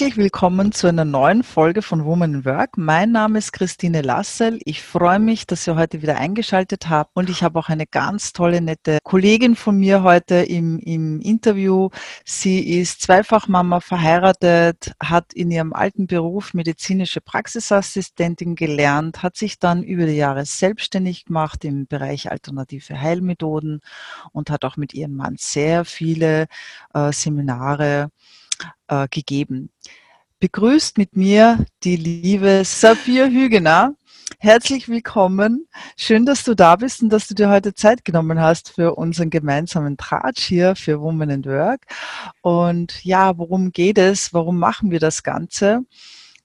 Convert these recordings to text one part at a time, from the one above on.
Herzlich willkommen zu einer neuen Folge von Woman Work. Mein Name ist Christine Lassel. Ich freue mich, dass ihr heute wieder eingeschaltet habt und ich habe auch eine ganz tolle, nette Kollegin von mir heute im, im Interview. Sie ist Zweifachmama verheiratet, hat in ihrem alten Beruf medizinische Praxisassistentin gelernt, hat sich dann über die Jahre selbstständig gemacht im Bereich alternative Heilmethoden und hat auch mit ihrem Mann sehr viele äh, Seminare äh, gegeben. Begrüßt mit mir die liebe Safia Hügener. Herzlich willkommen. Schön, dass du da bist und dass du dir heute Zeit genommen hast für unseren gemeinsamen Tratsch hier für Women and Work. Und ja, worum geht es? Warum machen wir das Ganze?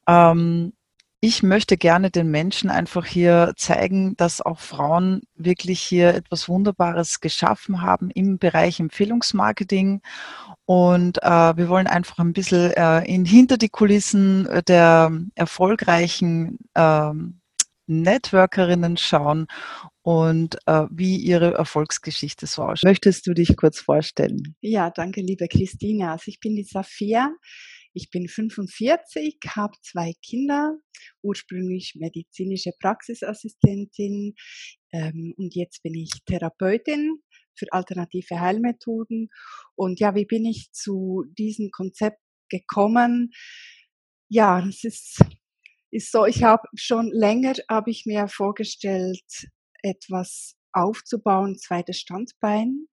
Ähm, ich möchte gerne den Menschen einfach hier zeigen, dass auch Frauen wirklich hier etwas Wunderbares geschaffen haben im Bereich Empfehlungsmarketing. Und äh, wir wollen einfach ein bisschen äh, in, hinter die Kulissen der erfolgreichen äh, Networkerinnen schauen und äh, wie ihre Erfolgsgeschichte so ausschaut. Möchtest du dich kurz vorstellen? Ja, danke, liebe Christina. Also ich bin die Safia. Ich bin 45, habe zwei Kinder, ursprünglich medizinische Praxisassistentin ähm, und jetzt bin ich Therapeutin für alternative Heilmethoden. Und ja, wie bin ich zu diesem Konzept gekommen? Ja, das ist, ist so, ich habe schon länger, habe ich mir vorgestellt, etwas aufzubauen, zweites Standbein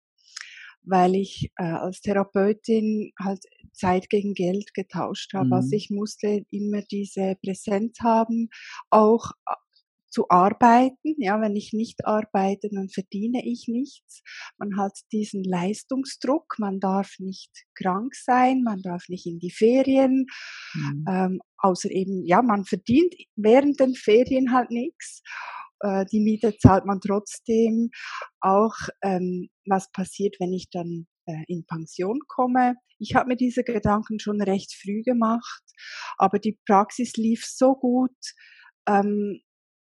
weil ich äh, als Therapeutin halt Zeit gegen Geld getauscht habe. Also mhm. Also ich musste immer diese Präsenz haben, auch äh, zu arbeiten. Ja, wenn ich nicht arbeite, dann verdiene ich nichts. Man hat diesen Leistungsdruck. Man darf nicht krank sein. Man darf nicht in die Ferien. Mhm. Ähm, außer eben, ja, man verdient während den Ferien halt nichts. Äh, die Miete zahlt man trotzdem. Auch ähm, was passiert, wenn ich dann äh, in Pension komme. Ich habe mir diese Gedanken schon recht früh gemacht, aber die Praxis lief so gut. Ähm,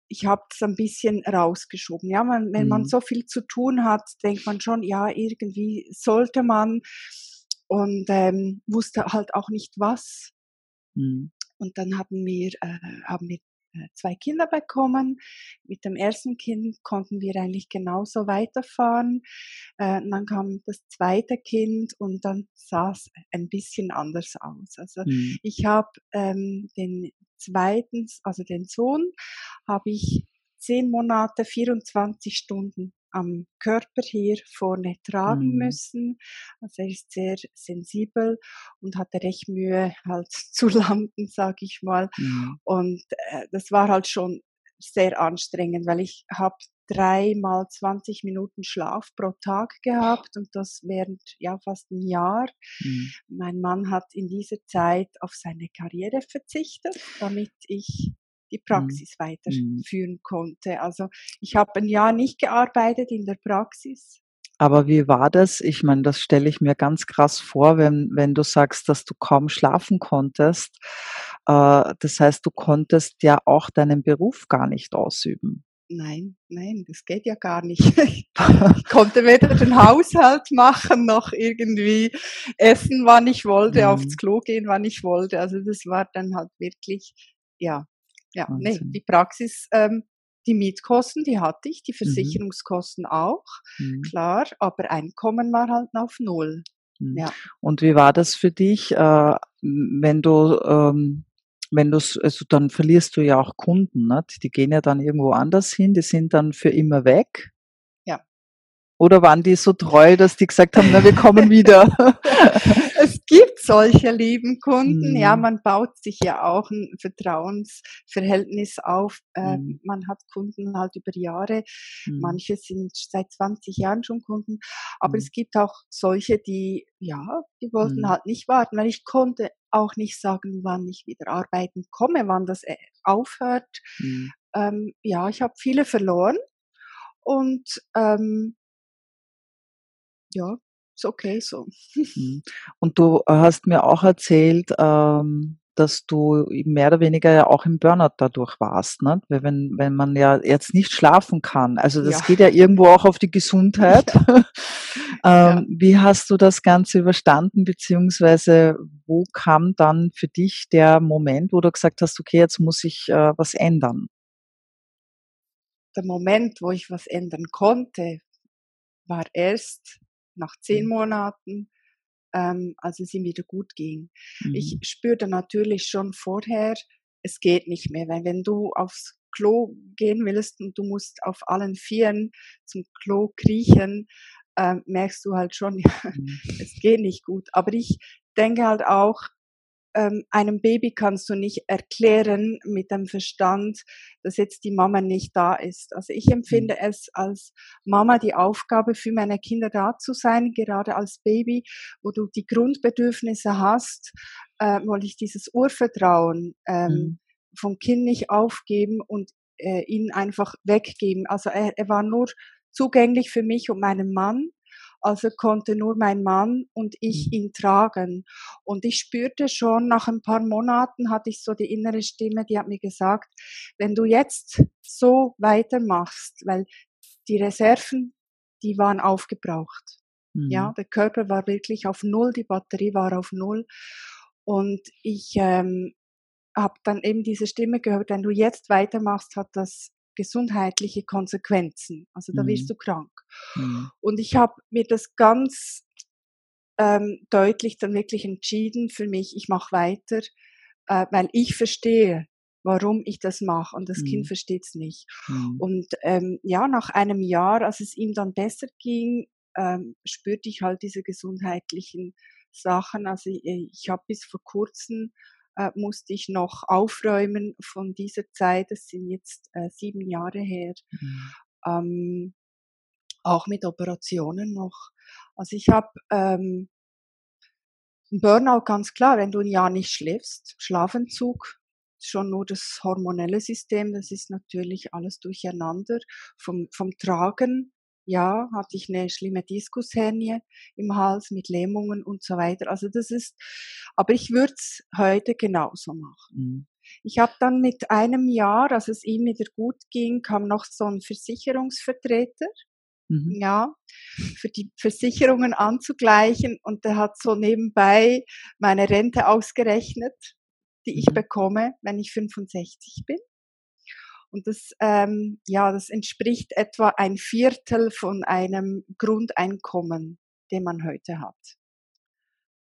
ich habe es ein bisschen rausgeschoben. Ja, man, wenn mhm. man so viel zu tun hat, denkt man schon, ja, irgendwie sollte man und ähm, wusste halt auch nicht was. Mhm. Und dann haben wir, äh, haben wir zwei Kinder bekommen. Mit dem ersten Kind konnten wir eigentlich genauso weiterfahren. Äh, dann kam das zweite Kind und dann sah es ein bisschen anders aus. Also mhm. ich habe ähm, den zweiten, also den Sohn, habe ich zehn Monate, 24 Stunden am Körper hier vorne tragen mhm. müssen. Also er ist sehr sensibel und hatte recht Mühe halt zu landen, sag ich mal. Mhm. Und äh, das war halt schon sehr anstrengend, weil ich habe dreimal 20 Minuten Schlaf pro Tag gehabt und das während ja fast ein Jahr. Mhm. Mein Mann hat in dieser Zeit auf seine Karriere verzichtet, damit ich die mhm. Praxis mhm. weiterführen konnte. Also ich habe ein Jahr nicht gearbeitet in der Praxis. Aber wie war das? Ich meine, das stelle ich mir ganz krass vor, wenn, wenn du sagst, dass du kaum schlafen konntest. Äh, das heißt, du konntest ja auch deinen Beruf gar nicht ausüben. Nein, nein, das geht ja gar nicht. Ich konnte weder den Haushalt machen, noch irgendwie essen, wann ich wollte, mhm. aufs Klo gehen, wann ich wollte. Also das war dann halt wirklich, ja, ja, nee, die Praxis, ähm, die Mietkosten, die hatte ich, die mhm. Versicherungskosten mhm. auch, mhm. klar, aber Einkommen war halt auf Null. Mhm. Ja. Und wie war das für dich, äh, wenn du, ähm, wenn du, also dann verlierst du ja auch Kunden, ne? die gehen ja dann irgendwo anders hin, die sind dann für immer weg. Oder waren die so treu, dass die gesagt haben, na, wir kommen wieder? es gibt solche lieben Kunden. Mhm. Ja, man baut sich ja auch ein Vertrauensverhältnis auf. Äh, mhm. Man hat Kunden halt über Jahre. Mhm. Manche sind seit 20 Jahren schon Kunden. Aber mhm. es gibt auch solche, die, ja, die wollten mhm. halt nicht warten, weil ich konnte auch nicht sagen, wann ich wieder arbeiten komme, wann das äh, aufhört. Mhm. Ähm, ja, ich habe viele verloren. Und ähm, ja, ist okay so. Mhm. Und du hast mir auch erzählt, ähm, dass du mehr oder weniger ja auch im Burnout dadurch warst, ne? Weil wenn, wenn man ja jetzt nicht schlafen kann, also das ja. geht ja irgendwo auch auf die Gesundheit. Ja. ähm, ja. Wie hast du das Ganze überstanden, beziehungsweise wo kam dann für dich der Moment, wo du gesagt hast, okay, jetzt muss ich äh, was ändern? Der Moment, wo ich was ändern konnte, war erst nach zehn mhm. Monaten, ähm, als es ihm wieder gut ging. Mhm. Ich spürte natürlich schon vorher, es geht nicht mehr, weil wenn du aufs Klo gehen willst und du musst auf allen Vieren zum Klo kriechen, äh, merkst du halt schon, ja, mhm. es geht nicht gut. Aber ich denke halt auch, ähm, einem Baby kannst du nicht erklären mit dem Verstand, dass jetzt die Mama nicht da ist. Also ich empfinde mhm. es als Mama die Aufgabe für meine Kinder da zu sein, gerade als Baby, wo du die Grundbedürfnisse hast, äh, wollte ich dieses Urvertrauen ähm, mhm. vom Kind nicht aufgeben und äh, ihn einfach weggeben. Also er, er war nur zugänglich für mich und meinen Mann also konnte nur mein Mann und ich mhm. ihn tragen. Und ich spürte schon, nach ein paar Monaten hatte ich so die innere Stimme, die hat mir gesagt, wenn du jetzt so weitermachst, weil die Reserven, die waren aufgebraucht. Mhm. Ja, der Körper war wirklich auf Null, die Batterie war auf Null. Und ich ähm, habe dann eben diese Stimme gehört, wenn du jetzt weitermachst, hat das gesundheitliche Konsequenzen. Also da mhm. wirst du krank. Mhm. Und ich habe mir das ganz ähm, deutlich dann wirklich entschieden für mich, ich mache weiter, äh, weil ich verstehe, warum ich das mache und das mhm. Kind versteht es nicht. Mhm. Und ähm, ja, nach einem Jahr, als es ihm dann besser ging, ähm, spürte ich halt diese gesundheitlichen Sachen. Also ich, ich habe bis vor kurzem äh, musste ich noch aufräumen von dieser Zeit. Das sind jetzt äh, sieben Jahre her. Mhm. Ähm, auch mit Operationen noch. Also ich habe ähm, Burnout ganz klar, wenn du ein Jahr nicht schläfst, Schlafentzug, schon nur das hormonelle System, das ist natürlich alles durcheinander. Vom, vom Tragen ja, hatte ich eine schlimme Diskushernie im Hals mit Lähmungen und so weiter. Also das ist, aber ich würde es heute genauso machen. Mhm. Ich habe dann mit einem Jahr, als es ihm wieder gut ging, kam noch so ein Versicherungsvertreter, mhm. ja, für die Versicherungen anzugleichen und der hat so nebenbei meine Rente ausgerechnet, die ich mhm. bekomme, wenn ich 65 bin. Und das, ähm, ja, das entspricht etwa ein Viertel von einem Grundeinkommen, den man heute hat.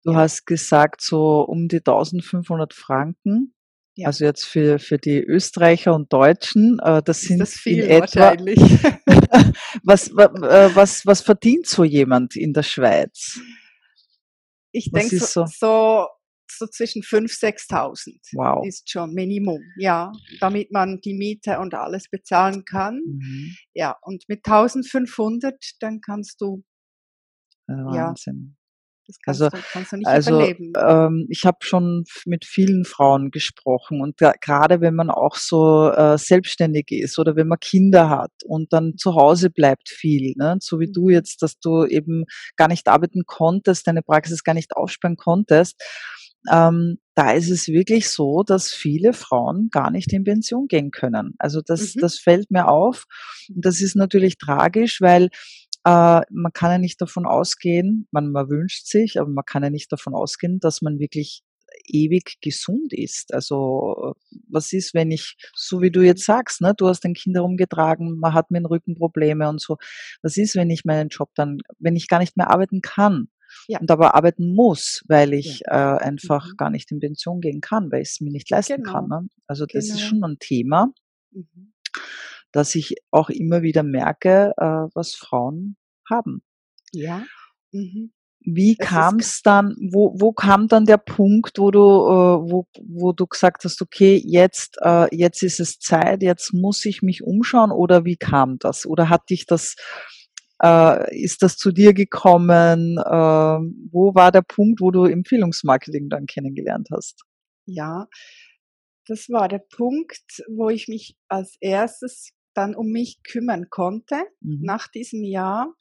Du ja. hast gesagt, so um die 1500 Franken. Ja. Also jetzt für, für die Österreicher und Deutschen, äh, das sind das viel in etwa, wahrscheinlich. was, äh, was, was verdient so jemand in der Schweiz? Ich denke so, so so zwischen 5.000, 6.000 wow. ist schon Minimum, ja, damit man die Miete und alles bezahlen kann. Mhm. Ja, und mit 1.500 dann kannst du, Wahnsinn. Ja, das kannst also, du, kannst du nicht also ähm, ich habe schon mit vielen Frauen gesprochen und gerade wenn man auch so äh, selbstständig ist oder wenn man Kinder hat und dann zu Hause bleibt viel, ne? so wie du mhm. jetzt, dass du eben gar nicht arbeiten konntest, deine Praxis gar nicht aufsperren konntest ähm, da ist es wirklich so, dass viele Frauen gar nicht in Pension gehen können. Also das, mhm. das fällt mir auf. Und das ist natürlich tragisch, weil äh, man kann ja nicht davon ausgehen, man, man wünscht sich, aber man kann ja nicht davon ausgehen, dass man wirklich ewig gesund ist. Also was ist, wenn ich, so wie du jetzt sagst, ne, du hast den Kind herumgetragen, man hat mir Rückenprobleme und so. Was ist, wenn ich meinen Job dann, wenn ich gar nicht mehr arbeiten kann? Ja. und aber arbeiten muss, weil ich ja. äh, einfach mhm. gar nicht in Pension gehen kann, weil ich es mir nicht leisten genau. kann. Ne? Also das genau. ist schon ein Thema, mhm. dass ich auch immer wieder merke, äh, was Frauen haben. Ja. Mhm. Wie kam es dann, wo, wo kam dann der Punkt, wo du, äh, wo, wo du gesagt hast, okay, jetzt, äh, jetzt ist es Zeit, jetzt muss ich mich umschauen oder wie kam das? Oder hat dich das äh, ist das zu dir gekommen? Äh, wo war der Punkt, wo du Empfehlungsmarketing dann kennengelernt hast? Ja, das war der Punkt, wo ich mich als erstes dann um mich kümmern konnte mhm. nach diesem Jahr.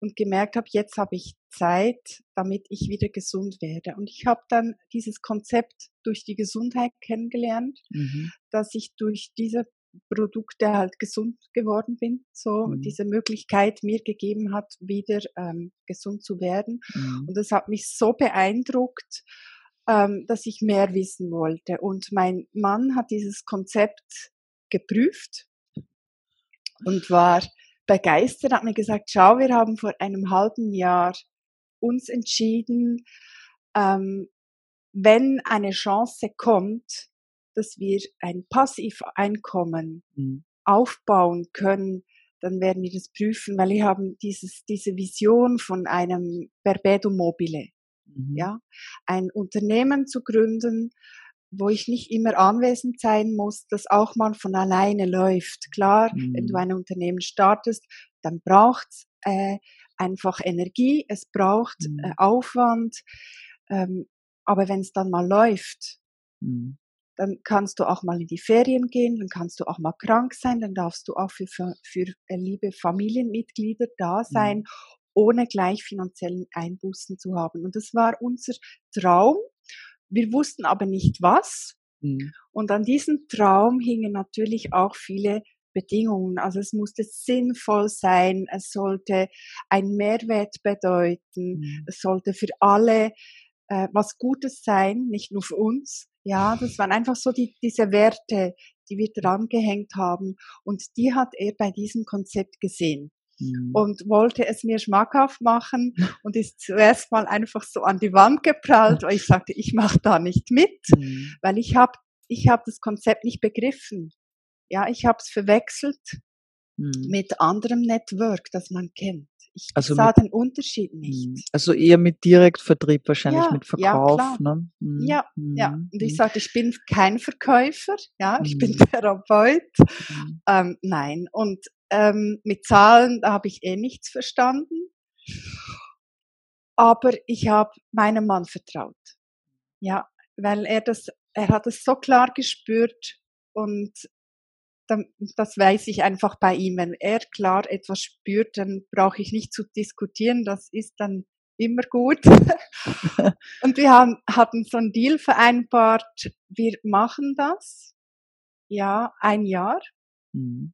und gemerkt habe, jetzt habe ich Zeit, damit ich wieder gesund werde. Und ich habe dann dieses Konzept durch die Gesundheit kennengelernt, mhm. dass ich durch diese Produkte halt gesund geworden bin, so mhm. diese Möglichkeit mir gegeben hat, wieder ähm, gesund zu werden. Mhm. Und das hat mich so beeindruckt, ähm, dass ich mehr wissen wollte. Und mein Mann hat dieses Konzept geprüft und war begeistert, hat mir gesagt, schau, wir haben vor einem halben Jahr uns entschieden, ähm, wenn eine Chance kommt, dass wir ein Passiveinkommen mhm. aufbauen können, dann werden wir das prüfen, weil wir haben dieses, diese Vision von einem Perpetuum mobile. Mhm. Ja, ein Unternehmen zu gründen, wo ich nicht immer anwesend sein muss, das auch mal von alleine läuft. Klar, mhm. wenn du mhm. ein Unternehmen startest, dann braucht's äh, einfach Energie, es braucht mhm. äh, Aufwand, ähm, aber wenn es dann mal läuft, mhm. Dann kannst du auch mal in die Ferien gehen, dann kannst du auch mal krank sein, dann darfst du auch für, für, für äh, liebe Familienmitglieder da mhm. sein, ohne gleich finanziellen Einbußen zu haben. Und das war unser Traum. Wir wussten aber nicht was. Mhm. Und an diesem Traum hingen natürlich auch viele Bedingungen. Also es musste sinnvoll sein, es sollte ein Mehrwert bedeuten, mhm. es sollte für alle äh, was Gutes sein, nicht nur für uns. Ja, das waren einfach so die, diese Werte, die wir dran gehängt haben. Und die hat er bei diesem Konzept gesehen. Mhm. und wollte es mir schmackhaft machen und ist zuerst mal einfach so an die Wand geprallt, weil ich sagte, ich mache da nicht mit, mhm. weil ich habe ich hab das Konzept nicht begriffen. Ja, ich habe es verwechselt mhm. mit anderem Network, das man kennt. Ich also sah mit, den Unterschied nicht. Mhm. Also eher mit Direktvertrieb wahrscheinlich, ja, mit Verkauf. Ja, ne? mhm. ja, ja. Mhm. Und ich sagte, ich bin kein Verkäufer, ja, ich bin Therapeut. Ähm, nein. Und ähm, mit Zahlen, da habe ich eh nichts verstanden. Aber ich habe meinem Mann vertraut. Ja, weil er das, er hat es so klar gespürt und das weiß ich einfach bei ihm. Wenn er klar etwas spürt, dann brauche ich nicht zu diskutieren. Das ist dann immer gut. und wir haben, hatten so einen Deal vereinbart, wir machen das. Ja, ein Jahr. Mhm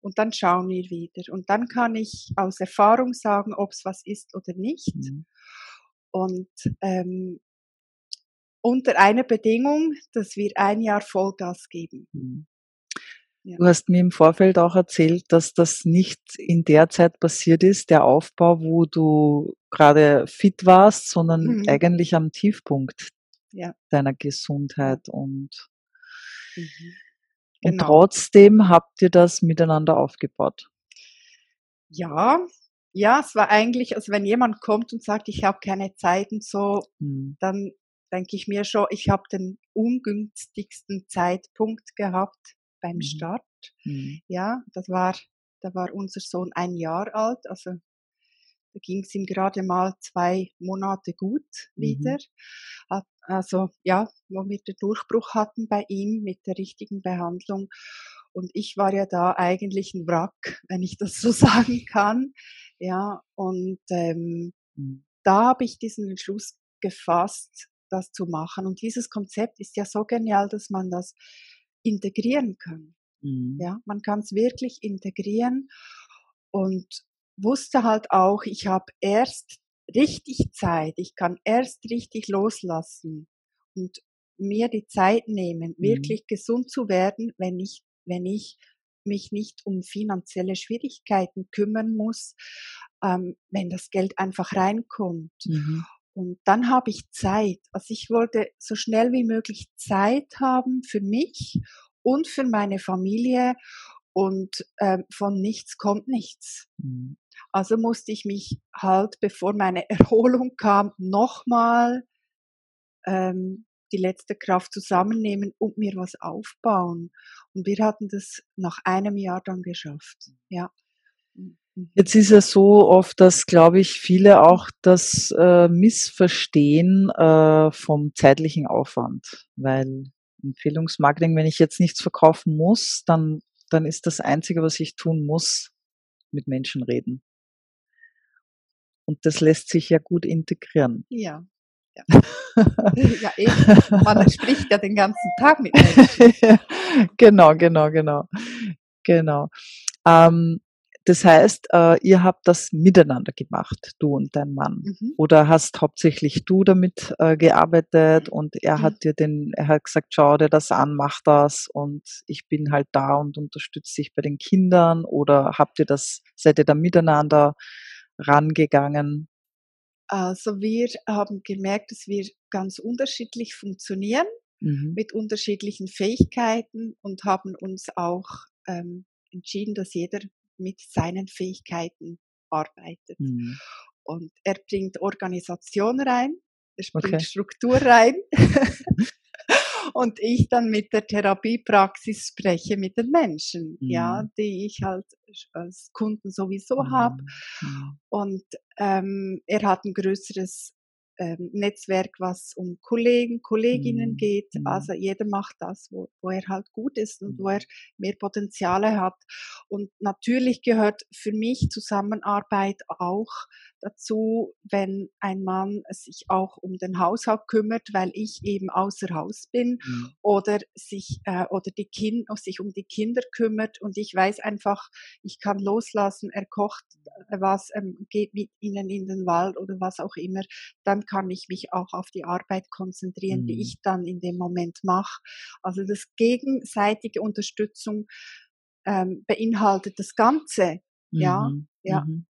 und dann schauen wir wieder. Und dann kann ich aus Erfahrung sagen, ob es was ist oder nicht. Mhm. Und ähm, unter einer Bedingung, dass wir ein Jahr Vollgas geben. Mhm. Du hast mir im Vorfeld auch erzählt, dass das nicht in der Zeit passiert ist, der Aufbau, wo du gerade fit warst, sondern mhm. eigentlich am Tiefpunkt ja. deiner Gesundheit und mhm. Und genau. trotzdem habt ihr das miteinander aufgebaut. Ja, ja, es war eigentlich, also wenn jemand kommt und sagt, ich habe keine Zeit und so, hm. dann denke ich mir schon, ich habe den ungünstigsten Zeitpunkt gehabt beim hm. Start. Hm. Ja, das war, da war unser Sohn ein Jahr alt, also da ging es ihm gerade mal zwei Monate gut mhm. wieder. Mhm. Also ja, wo wir den Durchbruch hatten bei ihm mit der richtigen Behandlung. Und ich war ja da eigentlich ein Wrack, wenn ich das so sagen kann. Ja, und ähm, mhm. da habe ich diesen Entschluss gefasst, das zu machen. Und dieses Konzept ist ja so genial, dass man das integrieren kann. Mhm. Ja, man kann es wirklich integrieren. Und wusste halt auch, ich habe erst richtig Zeit, ich kann erst richtig loslassen und mir die Zeit nehmen, mhm. wirklich gesund zu werden, wenn ich, wenn ich mich nicht um finanzielle Schwierigkeiten kümmern muss, ähm, wenn das Geld einfach reinkommt. Mhm. Und dann habe ich Zeit. Also ich wollte so schnell wie möglich Zeit haben für mich und für meine Familie und äh, von nichts kommt nichts. Mhm. Also musste ich mich halt, bevor meine Erholung kam, nochmal ähm, die letzte Kraft zusammennehmen und mir was aufbauen. Und wir hatten das nach einem Jahr dann geschafft. Ja. Jetzt ist es so oft, dass, glaube ich, viele auch das äh, missverstehen äh, vom zeitlichen Aufwand, weil Empfehlungsmarketing, wenn ich jetzt nichts verkaufen muss, dann, dann ist das Einzige, was ich tun muss, mit Menschen reden. Und das lässt sich ja gut integrieren. Ja. Ja, ja eben. Man spricht ja den ganzen Tag mit Menschen. genau, genau, genau. Genau. Ähm, das heißt, äh, ihr habt das miteinander gemacht, du und dein Mann. Mhm. Oder hast hauptsächlich du damit äh, gearbeitet und er mhm. hat dir den, er hat gesagt, schau dir das an, mach das und ich bin halt da und unterstütze dich bei den Kindern oder habt ihr das, seid ihr da miteinander rangegangen? Also wir haben gemerkt, dass wir ganz unterschiedlich funktionieren mhm. mit unterschiedlichen Fähigkeiten und haben uns auch ähm, entschieden, dass jeder mit seinen Fähigkeiten arbeitet. Mhm. Und er bringt Organisation rein, er bringt okay. Struktur rein. und ich dann mit der Therapiepraxis spreche mit den Menschen, mhm. ja, die ich halt als Kunden sowieso mhm. habe. Mhm. Und ähm, er hat ein größeres ähm, Netzwerk, was um Kollegen, Kolleginnen mhm. geht. Mhm. Also jeder macht das, wo, wo er halt gut ist und wo er mehr Potenziale hat. Und natürlich gehört für mich Zusammenarbeit auch dazu, wenn ein Mann sich auch um den Haushalt kümmert, weil ich eben außer Haus bin mhm. oder sich äh, oder die Kind sich um die Kinder kümmert und ich weiß einfach, ich kann loslassen, er kocht äh, was, ähm, geht mit ihnen in den Wald oder was auch immer, dann kann ich mich auch auf die Arbeit konzentrieren, mhm. die ich dann in dem Moment mache. Also das gegenseitige Unterstützung ähm, beinhaltet das Ganze. Mhm. Ja, ja. Mhm.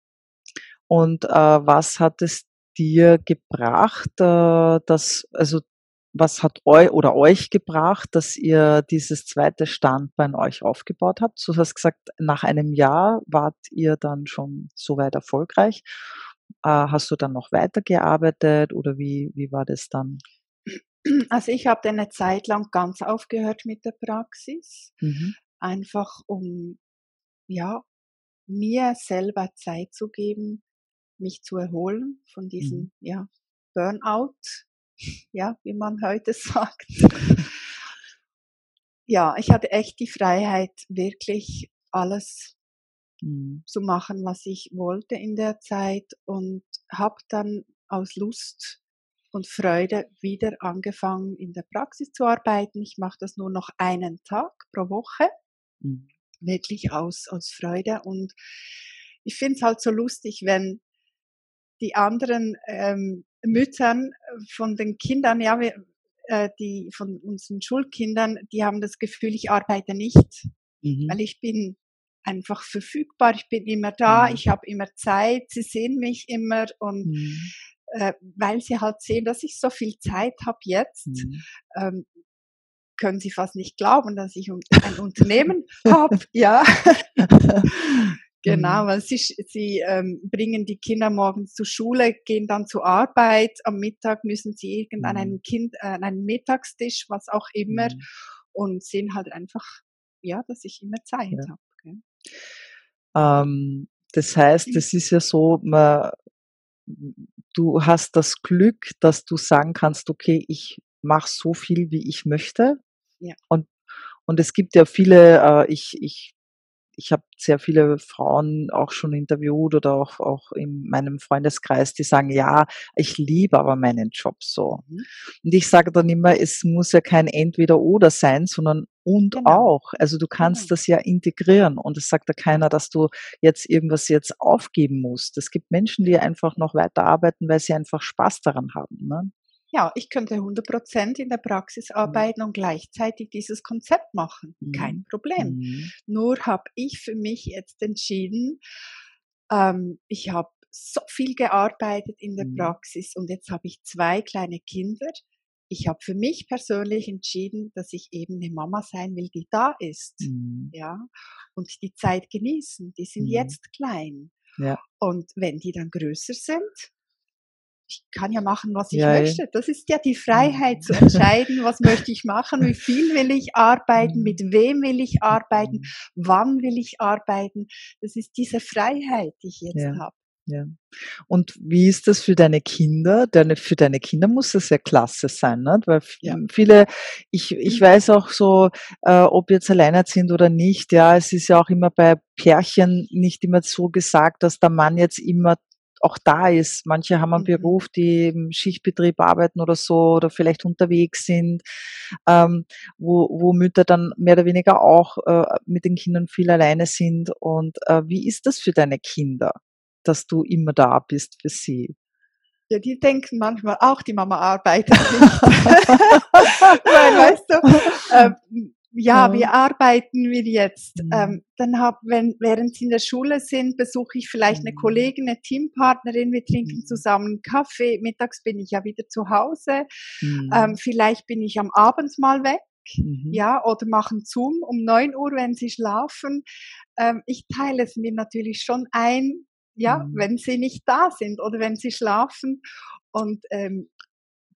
Und äh, was hat es dir gebracht, äh, dass, also was hat euch oder euch gebracht, dass ihr dieses zweite Standbein euch aufgebaut habt? Du hast gesagt, nach einem Jahr wart ihr dann schon soweit erfolgreich. Äh, hast du dann noch weitergearbeitet oder wie, wie war das dann? Also ich habe eine Zeit lang ganz aufgehört mit der Praxis, mhm. einfach um ja mir selber Zeit zu geben, mich zu erholen von diesem mhm. ja, Burnout, ja, wie man heute sagt. ja, ich hatte echt die Freiheit, wirklich alles mhm. zu machen, was ich wollte in der Zeit und habe dann aus Lust und Freude wieder angefangen, in der Praxis zu arbeiten. Ich mache das nur noch einen Tag pro Woche, mhm. wirklich aus, aus Freude. Und ich finde es halt so lustig, wenn die anderen ähm, Müttern von den Kindern, ja, wir, äh, die von unseren Schulkindern, die haben das Gefühl, ich arbeite nicht, mhm. weil ich bin einfach verfügbar, ich bin immer da, mhm. ich habe immer Zeit, sie sehen mich immer und mhm. äh, weil sie halt sehen, dass ich so viel Zeit habe jetzt, mhm. ähm, können sie fast nicht glauben, dass ich ein Unternehmen habe, ja. Genau, mhm. weil sie, sie ähm, bringen die Kinder morgens zur Schule, gehen dann zur Arbeit, am Mittag müssen sie irgendein mhm. Kind, äh, einen Mittagstisch, was auch immer, mhm. und sehen halt einfach, ja, dass ich immer Zeit ja. habe. Ähm, das heißt, es ist ja so, man, du hast das Glück, dass du sagen kannst, okay, ich mache so viel, wie ich möchte. Ja. Und und es gibt ja viele, äh, ich, ich ich habe sehr viele Frauen auch schon interviewt oder auch, auch in meinem Freundeskreis, die sagen, ja, ich liebe aber meinen Job so. Mhm. Und ich sage dann immer, es muss ja kein Entweder-Oder sein, sondern und genau. auch. Also du kannst genau. das ja integrieren und es sagt ja keiner, dass du jetzt irgendwas jetzt aufgeben musst. Es gibt Menschen, die einfach noch weiter arbeiten, weil sie einfach Spaß daran haben. Ne? Ja, ich könnte 100 Prozent in der Praxis mhm. arbeiten und gleichzeitig dieses Konzept machen. Mhm. Kein Problem. Mhm. Nur habe ich für mich jetzt entschieden, ähm, ich habe so viel gearbeitet in der mhm. Praxis und jetzt habe ich zwei kleine Kinder. Ich habe für mich persönlich entschieden, dass ich eben eine Mama sein will, die da ist. Mhm. Ja. Und die Zeit genießen. Die sind jetzt klein. Ja. Und wenn die dann größer sind, ich kann ja machen, was ich ja, möchte. Das ist ja die Freiheit zu entscheiden, was möchte ich machen, wie viel will ich arbeiten, mit wem will ich arbeiten, wann will ich arbeiten. Das ist diese Freiheit, die ich jetzt ja. habe. Ja. Und wie ist das für deine Kinder? Deine, für deine Kinder muss das ja klasse sein, ne? weil ja. viele, ich, ich weiß auch so, äh, ob jetzt alleinerziehend oder nicht, ja, es ist ja auch immer bei Pärchen nicht immer so gesagt, dass der Mann jetzt immer auch da ist. Manche haben einen mhm. Beruf, die im Schichtbetrieb arbeiten oder so oder vielleicht unterwegs sind, ähm, wo, wo Mütter dann mehr oder weniger auch äh, mit den Kindern viel alleine sind. Und äh, wie ist das für deine Kinder, dass du immer da bist für sie? Ja, die denken manchmal auch, die Mama arbeitet nicht. Weil, weißt du, äh, ja, wie arbeiten wir jetzt? Mhm. Ähm, dann hab, wenn, während sie in der Schule sind, besuche ich vielleicht mhm. eine Kollegin, eine Teampartnerin, wir trinken mhm. zusammen Kaffee, mittags bin ich ja wieder zu Hause, mhm. ähm, vielleicht bin ich am Abend mal weg. Mhm. Ja, oder machen Zoom um neun Uhr, wenn sie schlafen. Ähm, ich teile es mir natürlich schon ein, ja, mhm. wenn sie nicht da sind oder wenn sie schlafen. Und ähm,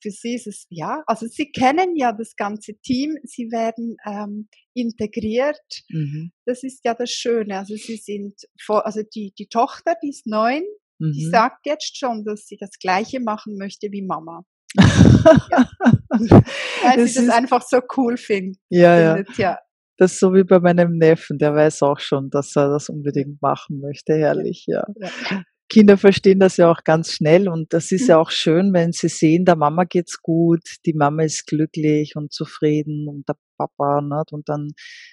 für sie ist es, ja, also sie kennen ja das ganze Team, sie werden ähm, integriert. Mhm. Das ist ja das Schöne. Also sie sind, vor, also die, die Tochter, die ist neun, mhm. die sagt jetzt schon, dass sie das Gleiche machen möchte wie Mama. ja. Weil das sie das einfach so cool find, ja, findet. Ja. ja. Das ist so wie bei meinem Neffen, der weiß auch schon, dass er das unbedingt machen möchte. Herrlich, ja. ja. Kinder verstehen das ja auch ganz schnell und das ist ja mhm. auch schön, wenn sie sehen, der Mama geht's gut, die Mama ist glücklich und zufrieden und der Papa, ne? und dann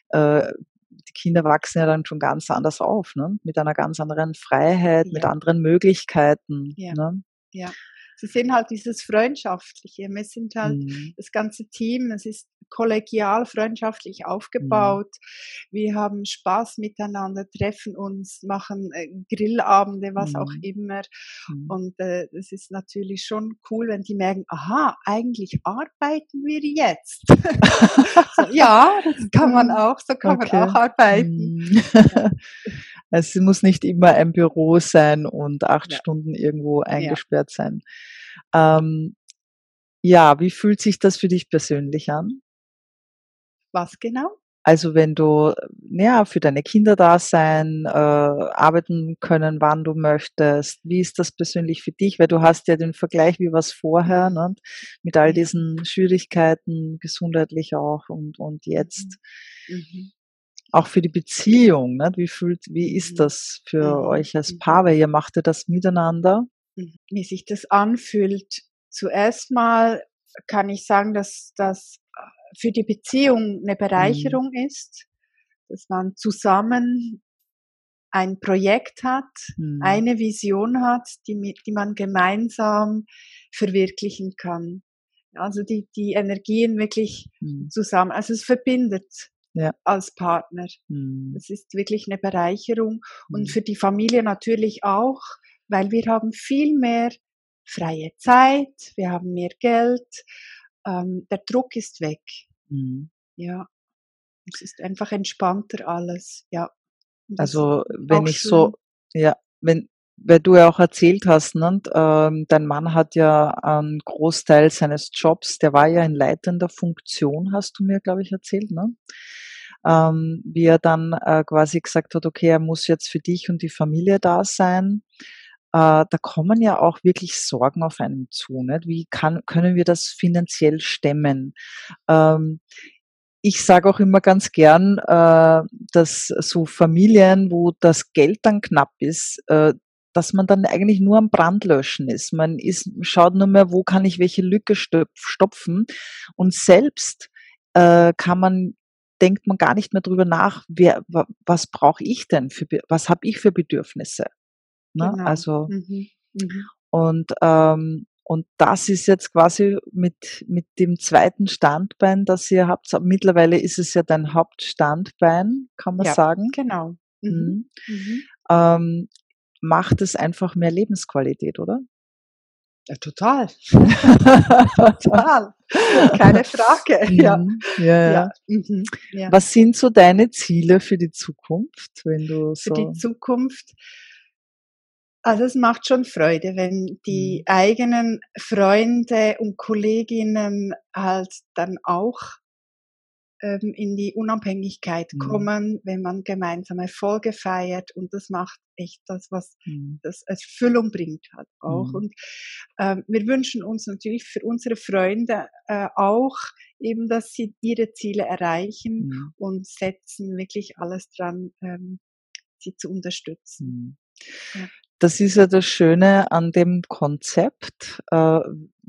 äh, die Kinder wachsen ja dann schon ganz anders auf, ne? mit einer ganz anderen Freiheit, ja. mit anderen Möglichkeiten. Ja. Ne? ja sie sehen halt dieses Freundschaftliche. Wir sind halt mhm. das ganze Team, es ist kollegial, freundschaftlich aufgebaut. Mhm. Wir haben Spaß miteinander, treffen uns, machen äh, Grillabende, was mhm. auch immer. Mhm. Und äh, das ist natürlich schon cool, wenn die merken, aha, eigentlich arbeiten wir jetzt. so, ja, das kann man auch, so kann okay. man auch arbeiten. Mhm. Es muss nicht immer ein Büro sein und acht ja. Stunden irgendwo eingesperrt ja. sein. Ähm, ja, wie fühlt sich das für dich persönlich an? Was genau? Also wenn du ja für deine Kinder da sein, äh, arbeiten können, wann du möchtest. Wie ist das persönlich für dich? Weil du hast ja den Vergleich, wie war es vorher, ne? mit all diesen Schwierigkeiten, gesundheitlich auch und und jetzt. Mhm. Auch für die Beziehung, ne? wie fühlt, wie ist mhm. das für mhm. euch als mhm. Paar, weil ihr macht ihr das miteinander? Wie sich das anfühlt. Zuerst mal kann ich sagen, dass das äh, für die Beziehung eine Bereicherung mhm. ist, dass man zusammen ein Projekt hat, mhm. eine Vision hat, die, die man gemeinsam verwirklichen kann. Also die, die Energien wirklich mhm. zusammen, also es verbindet ja. als Partner. Mhm. Das ist wirklich eine Bereicherung und mhm. für die Familie natürlich auch, weil wir haben viel mehr freie Zeit, wir haben mehr Geld, ähm, der Druck ist weg. Mhm. Ja, es ist einfach entspannter alles. Ja. Also wenn ich schön. so, ja, wenn weil du ja auch erzählt hast, ne, ähm, dein Mann hat ja einen Großteil seines Jobs, der war ja in leitender Funktion, hast du mir, glaube ich, erzählt, ne? Ähm, wie er dann äh, quasi gesagt hat, okay, er muss jetzt für dich und die Familie da sein. Äh, da kommen ja auch wirklich Sorgen auf einem zu. Nicht? Wie kann, können wir das finanziell stemmen? Ähm, ich sage auch immer ganz gern, äh, dass so Familien, wo das Geld dann knapp ist, äh, dass man dann eigentlich nur am Brandlöschen ist. Man ist, schaut nur mehr, wo kann ich welche Lücke stopfen. Und selbst äh, kann man denkt man gar nicht mehr drüber nach, wer, was brauche ich denn für, was habe ich für Bedürfnisse? Ne? Genau. Also mhm. Mhm. und ähm, und das ist jetzt quasi mit mit dem zweiten Standbein, das ihr habt. Mittlerweile ist es ja dein Hauptstandbein, kann man ja, sagen. Genau. Mhm. mhm. mhm. Ähm, macht es einfach mehr Lebensqualität, oder? Ja, total. total. Keine Frage. Ja. Mhm. Ja, ja. ja. Mhm. ja. Was sind so deine Ziele für die Zukunft, wenn du so Für die Zukunft. Also es macht schon Freude, wenn die mhm. eigenen Freunde und Kolleginnen halt dann auch ähm, in die Unabhängigkeit mhm. kommen, wenn man gemeinsam Erfolge feiert und das macht echt das, was mhm. das Erfüllung bringt hat auch. Mhm. Und ähm, wir wünschen uns natürlich für unsere Freunde äh, auch eben, dass sie ihre Ziele erreichen mhm. und setzen wirklich alles dran, ähm, sie zu unterstützen. Mhm. Ja. Das ist ja das Schöne an dem Konzept, äh,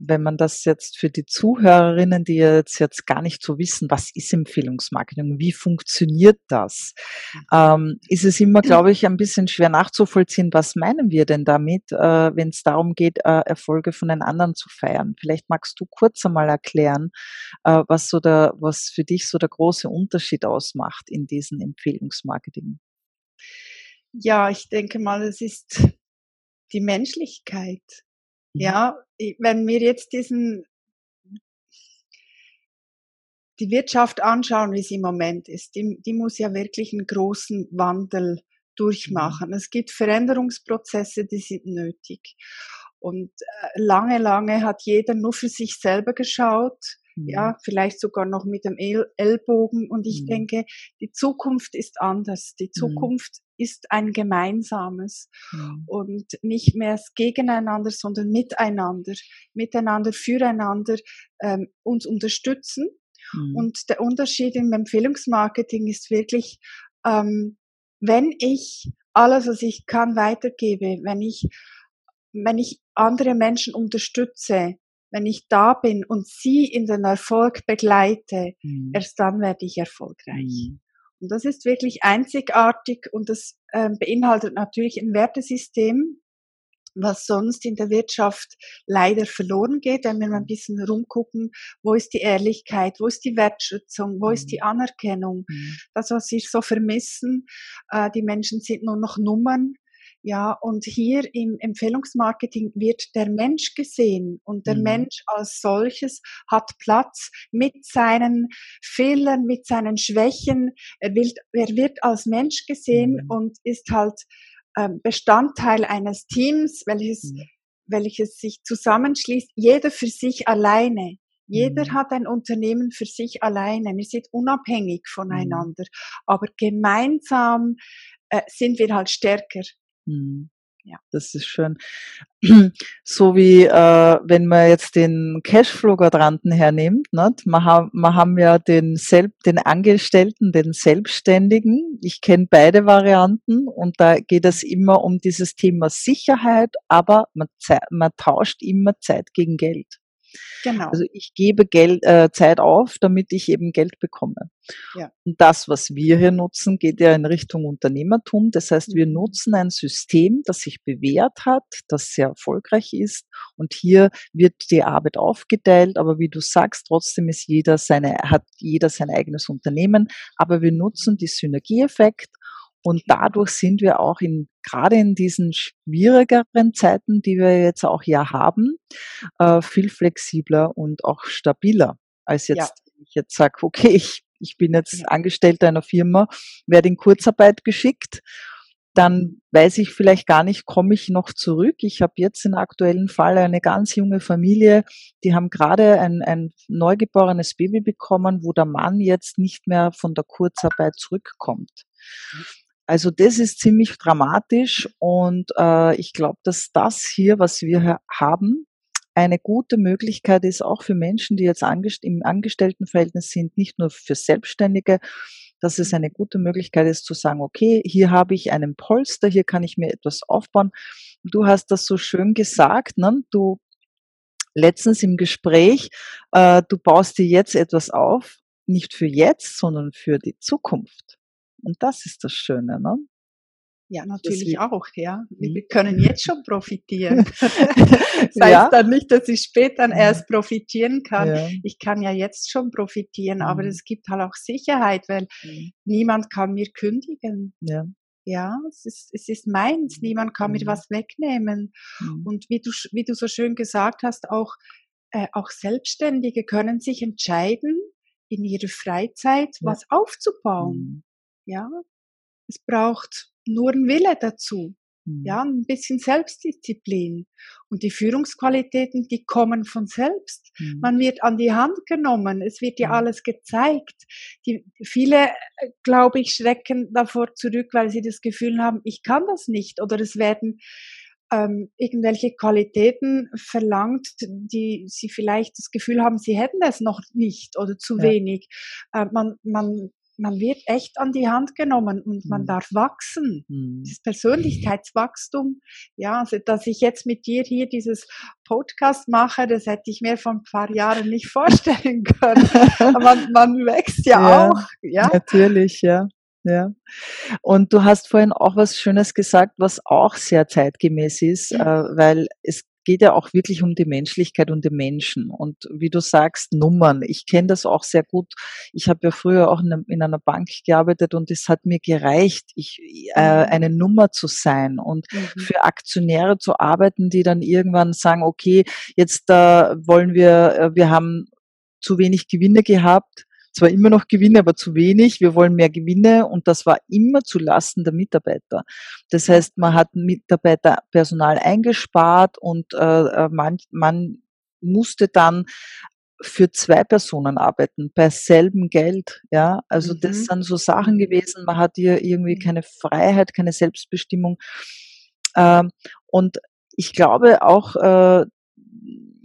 wenn man das jetzt für die Zuhörerinnen, die jetzt, jetzt gar nicht so wissen, was ist Empfehlungsmarketing, wie funktioniert das, ähm, ist es immer, glaube ich, ein bisschen schwer nachzuvollziehen, was meinen wir denn damit, äh, wenn es darum geht, äh, Erfolge von den anderen zu feiern. Vielleicht magst du kurz einmal erklären, äh, was so der, was für dich so der große Unterschied ausmacht in diesem Empfehlungsmarketing. Ja, ich denke mal, es ist die Menschlichkeit. Mhm. Ja, wenn wir jetzt diesen, die Wirtschaft anschauen, wie sie im Moment ist, die, die muss ja wirklich einen großen Wandel mhm. durchmachen. Es gibt Veränderungsprozesse, die sind nötig. Und äh, lange, lange hat jeder nur für sich selber geschaut ja, mhm. vielleicht sogar noch mit dem Ellbogen. Und ich mhm. denke, die Zukunft ist anders. Die mhm. Zukunft. Ist ein gemeinsames mhm. und nicht mehr gegeneinander, sondern miteinander, miteinander, füreinander ähm, uns unterstützen. Mhm. Und der Unterschied im Empfehlungsmarketing ist wirklich, ähm, wenn ich alles, was ich kann, weitergebe, wenn ich wenn ich andere Menschen unterstütze, wenn ich da bin und sie in den Erfolg begleite, mhm. erst dann werde ich erfolgreich. Mhm. Und das ist wirklich einzigartig und das äh, beinhaltet natürlich ein Wertesystem, was sonst in der Wirtschaft leider verloren geht, wenn wir mal ein bisschen rumgucken, wo ist die Ehrlichkeit, wo ist die Wertschätzung, wo ist die mhm. Anerkennung. Mhm. Das, was wir so vermissen, äh, die Menschen sind nur noch Nummern, ja, und hier im Empfehlungsmarketing wird der Mensch gesehen und der mhm. Mensch als solches hat Platz mit seinen Fehlern, mit seinen Schwächen. Er wird, er wird als Mensch gesehen mhm. und ist halt äh, Bestandteil eines Teams, welches, mhm. welches sich zusammenschließt, jeder für sich alleine. Jeder mhm. hat ein Unternehmen für sich alleine. Wir sind unabhängig mhm. voneinander. Aber gemeinsam äh, sind wir halt stärker. Mhm. Ja. Das ist schön. So wie äh, wenn man jetzt den Cashflow-Quadranten hernimmt, nicht? Man, ha man haben ja den, Selb den Angestellten, den Selbstständigen. Ich kenne beide Varianten und da geht es immer um dieses Thema Sicherheit, aber man, man tauscht immer Zeit gegen Geld. Genau. Also ich gebe Geld, äh, Zeit auf, damit ich eben Geld bekomme. Ja. Und das, was wir hier nutzen, geht ja in Richtung Unternehmertum. Das heißt, wir mhm. nutzen ein System, das sich bewährt hat, das sehr erfolgreich ist. Und hier wird die Arbeit aufgeteilt. Aber wie du sagst, trotzdem ist jeder seine, hat jeder sein eigenes Unternehmen. Aber wir nutzen die Synergieeffekt und dadurch sind wir auch in, gerade in diesen schwierigeren Zeiten, die wir jetzt auch ja haben, äh, viel flexibler und auch stabiler als jetzt, ja. wenn ich jetzt sage, okay, ich, ich bin jetzt Angestellter einer Firma, werde in Kurzarbeit geschickt, dann weiß ich vielleicht gar nicht, komme ich noch zurück. Ich habe jetzt im aktuellen Fall eine ganz junge Familie, die haben gerade ein, ein neugeborenes Baby bekommen, wo der Mann jetzt nicht mehr von der Kurzarbeit zurückkommt. Also das ist ziemlich dramatisch und äh, ich glaube, dass das hier, was wir haben, eine gute Möglichkeit ist, auch für Menschen, die jetzt angest im Angestelltenverhältnis sind, nicht nur für Selbstständige, dass es eine gute Möglichkeit ist zu sagen, okay, hier habe ich einen Polster, hier kann ich mir etwas aufbauen. Du hast das so schön gesagt, ne? du letztens im Gespräch, äh, du baust dir jetzt etwas auf, nicht für jetzt, sondern für die Zukunft. Und das ist das Schöne, ne? Ja, natürlich auch, ja. Wir mhm. können jetzt schon profitieren. das heißt ja. dann nicht, dass ich später erst profitieren kann. Ja. Ich kann ja jetzt schon profitieren, aber mhm. es gibt halt auch Sicherheit, weil mhm. niemand kann mir kündigen. Ja. Ja, es ist, es ist meins. Niemand kann mir was wegnehmen. Und wie du, wie du so schön gesagt hast, auch, äh, auch Selbstständige können sich entscheiden, in ihrer Freizeit was aufzubauen. Ja, es braucht nur einen Wille dazu. Mhm. Ja, ein bisschen Selbstdisziplin. Und die Führungsqualitäten, die kommen von selbst. Mhm. Man wird an die Hand genommen. Es wird ja mhm. alles gezeigt. Die, viele, äh, glaube ich, schrecken davor zurück, weil sie das Gefühl haben, ich kann das nicht. Oder es werden ähm, irgendwelche Qualitäten verlangt, die sie vielleicht das Gefühl haben, sie hätten es noch nicht oder zu ja. wenig. Äh, man, man man wird echt an die Hand genommen und man mhm. darf wachsen. Mhm. Das Persönlichkeitswachstum. Ja, also, dass ich jetzt mit dir hier dieses Podcast mache, das hätte ich mir vor ein paar Jahren nicht vorstellen können. man, man wächst ja, ja auch. Ja, natürlich, ja. Ja. Und du hast vorhin auch was Schönes gesagt, was auch sehr zeitgemäß ist, mhm. äh, weil es geht ja auch wirklich um die Menschlichkeit und den Menschen. Und wie du sagst, Nummern. Ich kenne das auch sehr gut. Ich habe ja früher auch in einer Bank gearbeitet und es hat mir gereicht, ich, äh, mhm. eine Nummer zu sein und mhm. für Aktionäre zu arbeiten, die dann irgendwann sagen, okay, jetzt äh, wollen wir, äh, wir haben zu wenig Gewinne gehabt, zwar immer noch Gewinne, aber zu wenig. Wir wollen mehr Gewinne und das war immer zu Lasten der Mitarbeiter. Das heißt, man hat Mitarbeiterpersonal eingespart und äh, äh, man, man musste dann für zwei Personen arbeiten, bei selben Geld, ja. Also mhm. das sind so Sachen gewesen, man hat hier irgendwie mhm. keine Freiheit, keine Selbstbestimmung. Ähm, und ich glaube auch, äh,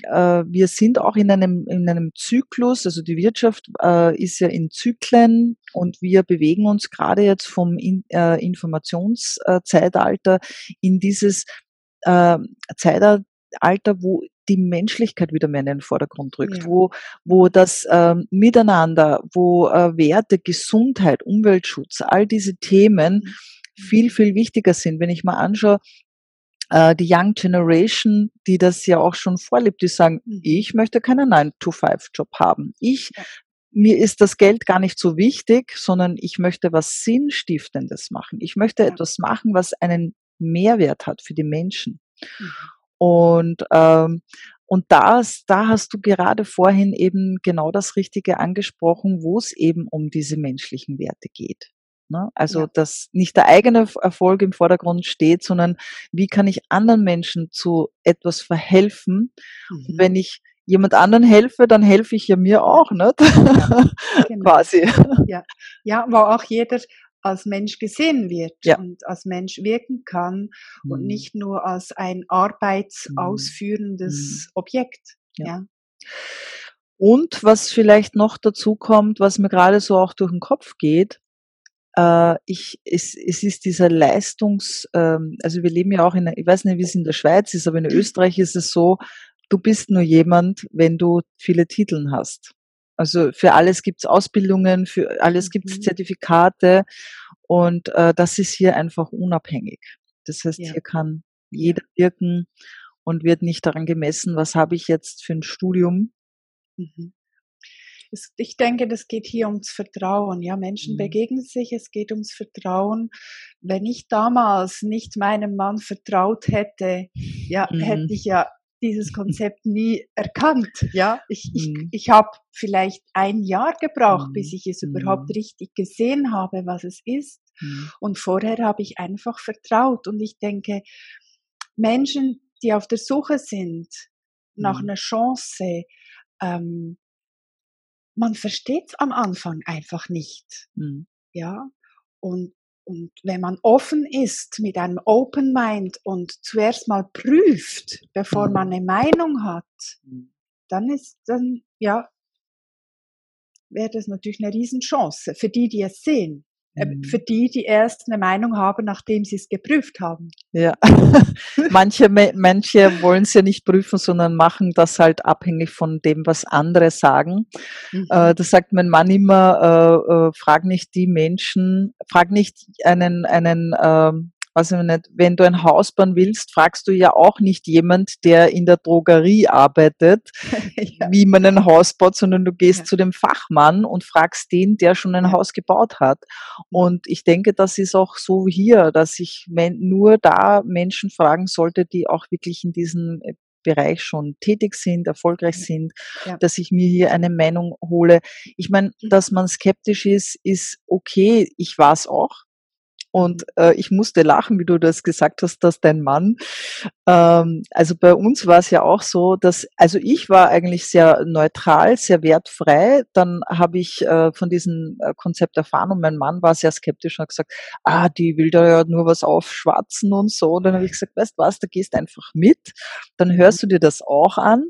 äh, wir sind auch in einem, in einem Zyklus, also die Wirtschaft äh, ist ja in Zyklen und wir bewegen uns gerade jetzt vom in, äh, Informationszeitalter in dieses äh, Zeitalter, wo die Menschlichkeit wieder mehr in den Vordergrund rückt, ja. wo, wo das äh, Miteinander, wo äh, Werte, Gesundheit, Umweltschutz, all diese Themen mhm. viel, viel wichtiger sind. Wenn ich mal anschaue, äh, die Young Generation, die das ja auch schon vorlebt, die sagen, mhm. ich möchte keinen 9-to-5-Job haben. Ich, mir ist das Geld gar nicht so wichtig, sondern ich möchte was Sinnstiftendes machen. Ich möchte etwas machen, was einen Mehrwert hat für die Menschen. Mhm. Und, ähm, und das, da hast du gerade vorhin eben genau das Richtige angesprochen, wo es eben um diese menschlichen Werte geht. Ne? Also, ja. dass nicht der eigene Erfolg im Vordergrund steht, sondern wie kann ich anderen Menschen zu etwas verhelfen? Mhm. Wenn ich jemand anderen helfe, dann helfe ich ja mir auch, nicht? Ja, genau. Quasi. Ja. ja, wo auch jeder als Mensch gesehen wird ja. und als Mensch wirken kann mhm. und nicht nur als ein arbeitsausführendes mhm. Objekt. Ja. ja. Und was vielleicht noch dazu kommt, was mir gerade so auch durch den Kopf geht, ich, es, es ist dieser Leistungs, ähm, also wir leben ja auch in, ich weiß nicht, wie es in der Schweiz ist, aber in Österreich ist es so, du bist nur jemand, wenn du viele Titel hast. Also für alles gibt's Ausbildungen, für alles gibt's mhm. Zertifikate und äh, das ist hier einfach unabhängig. Das heißt, ja. hier kann jeder wirken und wird nicht daran gemessen, was habe ich jetzt für ein Studium. Mhm ich denke, das geht hier ums Vertrauen. Ja, Menschen mhm. begegnen sich, es geht ums Vertrauen. Wenn ich damals nicht meinem Mann vertraut hätte, ja, mhm. hätte ich ja dieses Konzept nie erkannt. Ja, ich, mhm. ich, ich habe vielleicht ein Jahr gebraucht, mhm. bis ich es überhaupt mhm. richtig gesehen habe, was es ist. Mhm. Und vorher habe ich einfach vertraut. Und ich denke, Menschen, die auf der Suche sind nach einer Chance, ähm, man versteht es am Anfang einfach nicht. Mhm. Ja, und, und wenn man offen ist mit einem Open Mind und zuerst mal prüft, bevor man eine Meinung hat, mhm. dann ist dann, ja, wäre das natürlich eine Riesenchance für die, die es sehen. Äh, mhm. Für die, die erst eine Meinung haben, nachdem sie es geprüft haben. Ja, manche, manche wollen es ja nicht prüfen, sondern machen das halt abhängig von dem, was andere sagen. Mhm. Äh, das sagt mein Mann immer, äh, äh, frag nicht die Menschen, frag nicht einen, einen ähm, weiß ich nicht, wenn du ein Haus bauen willst, fragst du ja auch nicht jemand, der in der Drogerie arbeitet, ja. wie man ein Haus baut, sondern du gehst ja. zu dem Fachmann und fragst den, der schon ein. Haus gebaut hat. Und ich denke, das ist auch so hier, dass ich nur da Menschen fragen sollte, die auch wirklich in diesem äh, Bereich schon tätig sind, erfolgreich sind, ja. dass ich mir hier eine Meinung hole. Ich meine, mhm. dass man skeptisch ist, ist okay. Ich war es auch. Und äh, ich musste lachen, wie du das gesagt hast, dass dein Mann, ähm, also bei uns war es ja auch so, dass, also ich war eigentlich sehr neutral, sehr wertfrei. Dann habe ich äh, von diesem äh, Konzept erfahren und mein Mann war sehr skeptisch und hat gesagt, ah, die will da ja nur was aufschwatzen und so. Und dann habe ich gesagt, weißt was, da gehst einfach mit, dann mhm. hörst du dir das auch an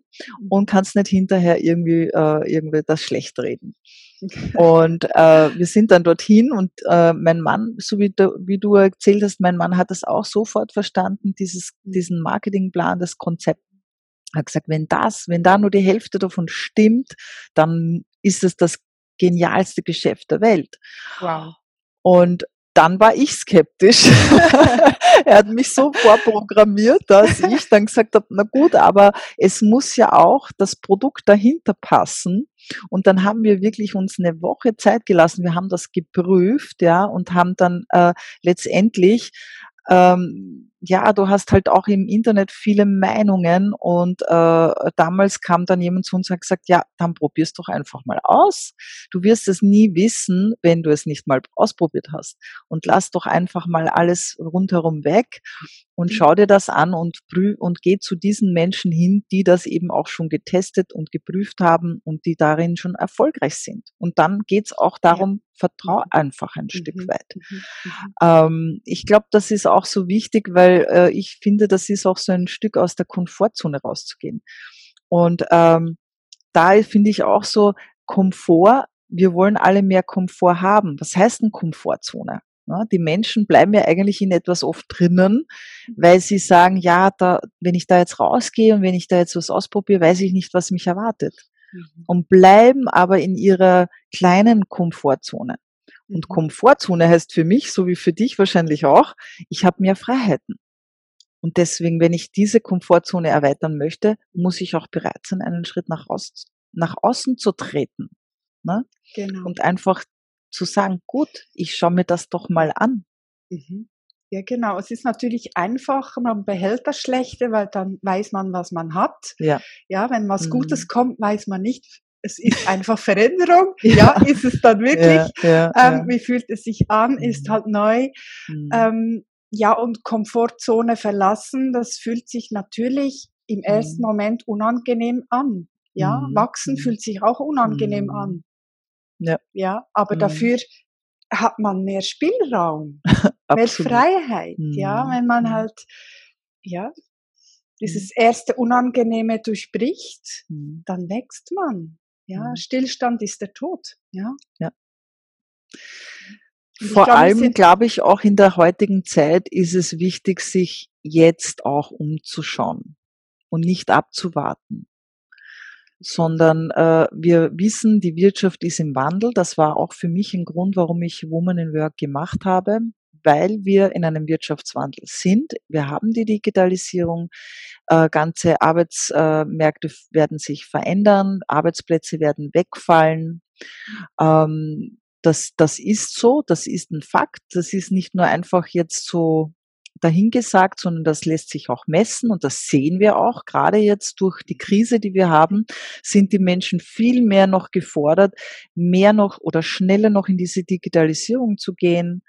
und kannst nicht hinterher irgendwie, äh, irgendwie das schlecht reden. Und äh, wir sind dann dorthin und äh, mein Mann, so wie du, wie du erzählt hast, mein Mann hat das auch sofort verstanden, dieses, diesen Marketingplan, das Konzept. Er hat gesagt, wenn das, wenn da nur die Hälfte davon stimmt, dann ist es das genialste Geschäft der Welt. Wow. Und dann war ich skeptisch. er hat mich so vorprogrammiert, dass ich dann gesagt habe, na gut, aber es muss ja auch das Produkt dahinter passen. Und dann haben wir wirklich uns eine Woche Zeit gelassen. Wir haben das geprüft, ja, und haben dann äh, letztendlich ähm, ja, du hast halt auch im Internet viele Meinungen und äh, damals kam dann jemand zu uns und hat gesagt, ja, dann probier's doch einfach mal aus. Du wirst es nie wissen, wenn du es nicht mal ausprobiert hast. Und lass doch einfach mal alles rundherum weg und mhm. schau dir das an und prüf und geh zu diesen Menschen hin, die das eben auch schon getestet und geprüft haben und die darin schon erfolgreich sind. Und dann geht's auch darum, ja. vertrau mhm. einfach ein mhm. Stück weit. Mhm. Mhm. Ähm, ich glaube, das ist auch so wichtig, weil äh, ich finde, das ist auch so ein Stück aus der Komfortzone rauszugehen. Und ähm, da finde ich auch so Komfort, wir wollen alle mehr Komfort haben. Was heißt denn Komfortzone? Ja, die Menschen bleiben ja eigentlich in etwas oft drinnen, weil sie sagen, ja, da, wenn ich da jetzt rausgehe und wenn ich da jetzt was ausprobiere, weiß ich nicht, was mich erwartet. Mhm. Und bleiben aber in ihrer kleinen Komfortzone. Und mhm. Komfortzone heißt für mich, so wie für dich wahrscheinlich auch, ich habe mehr Freiheiten. Und deswegen, wenn ich diese Komfortzone erweitern möchte, muss ich auch bereit sein, einen Schritt nach, aus, nach außen zu treten. Ne? Genau. Und einfach zu sagen, gut, ich schaue mir das doch mal an. Mhm. Ja, genau. Es ist natürlich einfacher, man behält das Schlechte, weil dann weiß man, was man hat. Ja. Ja, wenn was Gutes mhm. kommt, weiß man nicht, es ist einfach Veränderung. ja. ja, ist es dann wirklich? Ja, ja, ähm, wie fühlt es sich an? Ist mhm. halt neu. Mhm. Ähm, ja, und Komfortzone verlassen, das fühlt sich natürlich im ersten mhm. Moment unangenehm an. Ja, mhm. wachsen mhm. fühlt sich auch unangenehm an. Mhm. Ja. Ja, aber dafür hat man mehr Spielraum, mehr Freiheit. Ja, wenn man halt, ja, dieses erste Unangenehme durchbricht, dann wächst man. Ja, mhm. Stillstand ist der Tod. Ja. ja. Vor glaub, allem glaube ich auch in der heutigen Zeit ist es wichtig, sich jetzt auch umzuschauen und nicht abzuwarten, sondern äh, wir wissen, die Wirtschaft ist im Wandel. Das war auch für mich ein Grund, warum ich Woman in Work gemacht habe weil wir in einem Wirtschaftswandel sind. Wir haben die Digitalisierung, äh, ganze Arbeitsmärkte werden sich verändern, Arbeitsplätze werden wegfallen. Ähm, das, das ist so, das ist ein Fakt. Das ist nicht nur einfach jetzt so dahingesagt, sondern das lässt sich auch messen und das sehen wir auch. Gerade jetzt durch die Krise, die wir haben, sind die Menschen viel mehr noch gefordert, mehr noch oder schneller noch in diese Digitalisierung zu gehen.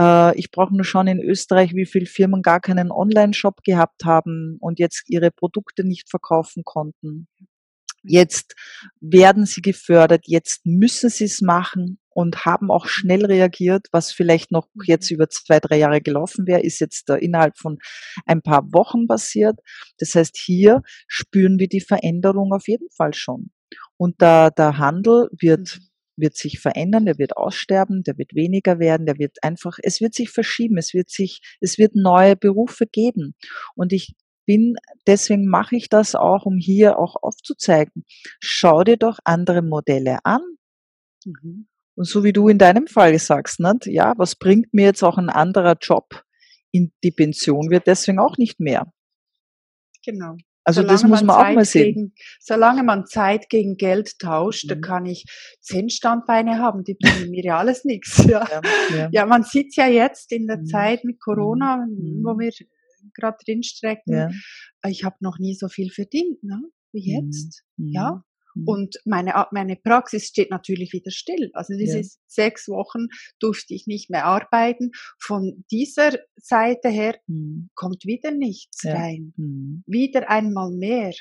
Äh, ich brauche nur schauen in Österreich, wie viele Firmen gar keinen Online-Shop gehabt haben und jetzt ihre Produkte nicht verkaufen konnten. Jetzt werden sie gefördert, jetzt müssen sie es machen und haben auch schnell reagiert, was vielleicht noch mhm. jetzt über zwei, drei Jahre gelaufen wäre, ist jetzt da innerhalb von ein paar Wochen passiert. Das heißt, hier spüren wir die Veränderung auf jeden Fall schon. Und der, der Handel wird, mhm. wird sich verändern, der wird aussterben, der wird weniger werden, der wird einfach, es wird sich verschieben, es wird sich, es wird neue Berufe geben. Und ich bin, deswegen mache ich das auch, um hier auch aufzuzeigen. Schau dir doch andere Modelle an. Mhm. Und so wie du in deinem Fall sagst, nicht? ja, was bringt mir jetzt auch ein anderer Job? In die Pension wird deswegen auch nicht mehr. Genau. Also solange das muss man, man auch mal sehen. Gegen, solange man Zeit gegen Geld tauscht, mhm. dann kann ich zehn Standbeine haben, die bringen mir ja alles nichts. Ja. Ja, ja. ja, man sieht ja jetzt in der mhm. Zeit mit Corona, mhm. wo wir gerade drinstrecken. Ja. Ich habe noch nie so viel verdient, ne? wie mhm. jetzt. Mhm. Ja. Mhm. Und meine, meine Praxis steht natürlich wieder still. Also diese ja. sechs Wochen durfte ich nicht mehr arbeiten. Von dieser Seite her mhm. kommt wieder nichts ja. rein. Mhm. Wieder einmal mehr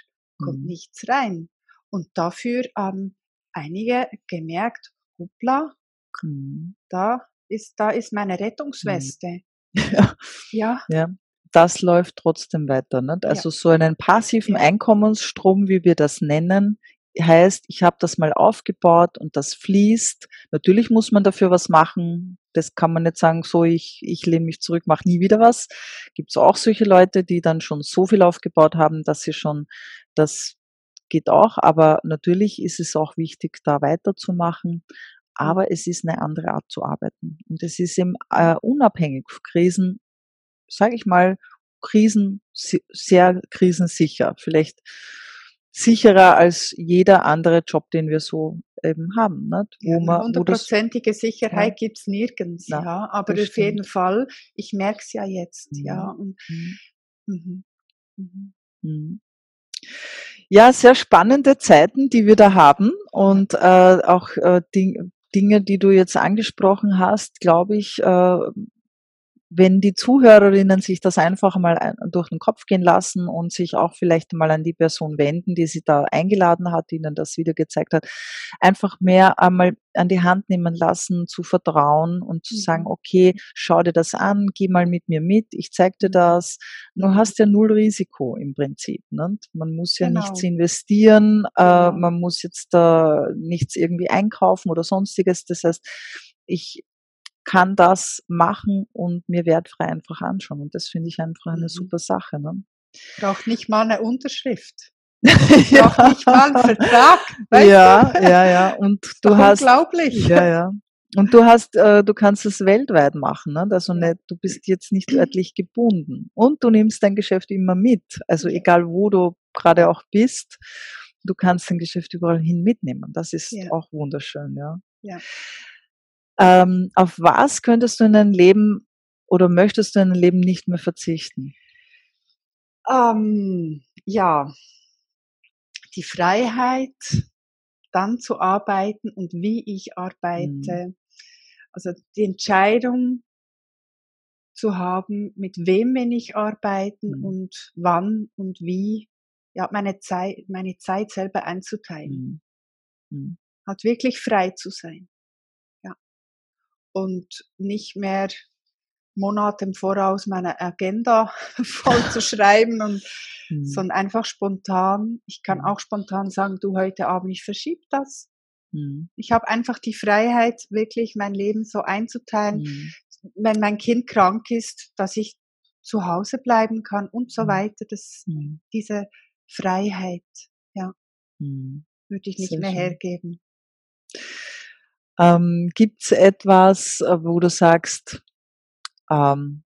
kommt mhm. nichts rein. Und dafür haben einige gemerkt, hoppla, mhm. da ist, da ist meine Rettungsweste. Ja. ja. ja das läuft trotzdem weiter. Nicht? Also ja. so einen passiven. Einkommensstrom, wie wir das nennen, heißt, ich habe das mal aufgebaut und das fließt. Natürlich muss man dafür was machen. Das kann man nicht sagen, so ich, ich lehne mich zurück, mache nie wieder was. Gibt es auch solche Leute, die dann schon so viel aufgebaut haben, dass sie schon das geht auch, aber natürlich ist es auch wichtig, da weiterzumachen. Aber es ist eine andere Art zu arbeiten. Und es ist eben äh, unabhängig von Krisen, sage ich mal, Krisen, sehr krisensicher. Vielleicht sicherer als jeder andere Job, den wir so eben haben. Nicht? Wo ja, hundertprozentige Sicherheit ja. gibt's nirgends, ja, ja aber auf stimmt. jeden Fall, ich merke es ja jetzt, mhm. ja. Und, mhm. Mhm. mhm. mhm. Ja, sehr spannende Zeiten, die wir da haben und äh, auch äh, Ding, Dinge, die du jetzt angesprochen hast, glaube ich, äh, wenn die Zuhörerinnen sich das einfach mal durch den Kopf gehen lassen und sich auch vielleicht mal an die Person wenden, die sie da eingeladen hat, ihnen das wieder gezeigt hat, einfach mehr einmal an die Hand nehmen lassen, zu vertrauen und zu sagen, mhm. okay, schau dir das an, geh mal mit mir mit, ich zeig dir das. Du hast ja null Risiko im Prinzip. Ne? Man muss ja genau. nichts investieren, äh, genau. man muss jetzt da nichts irgendwie einkaufen oder sonstiges. Das heißt, ich kann das machen und mir wertfrei einfach anschauen. Und das finde ich einfach eine mhm. super Sache. Ne? Braucht nicht mal eine Unterschrift. ja. Braucht nicht mal einen Vertrag. ja, du? ja, ja. Und du hast. Unglaublich. Ja, ja. Und du hast, äh, du kannst es weltweit machen, ne? Also nicht, du bist jetzt nicht örtlich gebunden. Und du nimmst dein Geschäft immer mit. Also egal wo du gerade auch bist, du kannst dein Geschäft überall hin mitnehmen. Das ist ja. auch wunderschön, ja. Ja. Ähm, auf was könntest du in deinem Leben oder möchtest du in deinem Leben nicht mehr verzichten? Ähm, ja, die Freiheit, dann zu arbeiten und wie ich arbeite. Mhm. Also die Entscheidung zu haben, mit wem will ich arbeiten mhm. und wann und wie, ja, meine Zeit, meine Zeit selber einzuteilen. Mhm. mhm. Halt wirklich frei zu sein und nicht mehr Monate im Voraus meine Agenda voll zu schreiben und mhm. sondern einfach spontan. Ich kann mhm. auch spontan sagen, du heute Abend, ich verschiebe das. Mhm. Ich habe einfach die Freiheit, wirklich mein Leben so einzuteilen, mhm. wenn mein Kind krank ist, dass ich zu Hause bleiben kann und so mhm. weiter. Das, mhm. diese Freiheit, ja, würde ich nicht Sehr mehr schön. hergeben. Ähm, Gibt es etwas, äh, wo du sagst, ähm,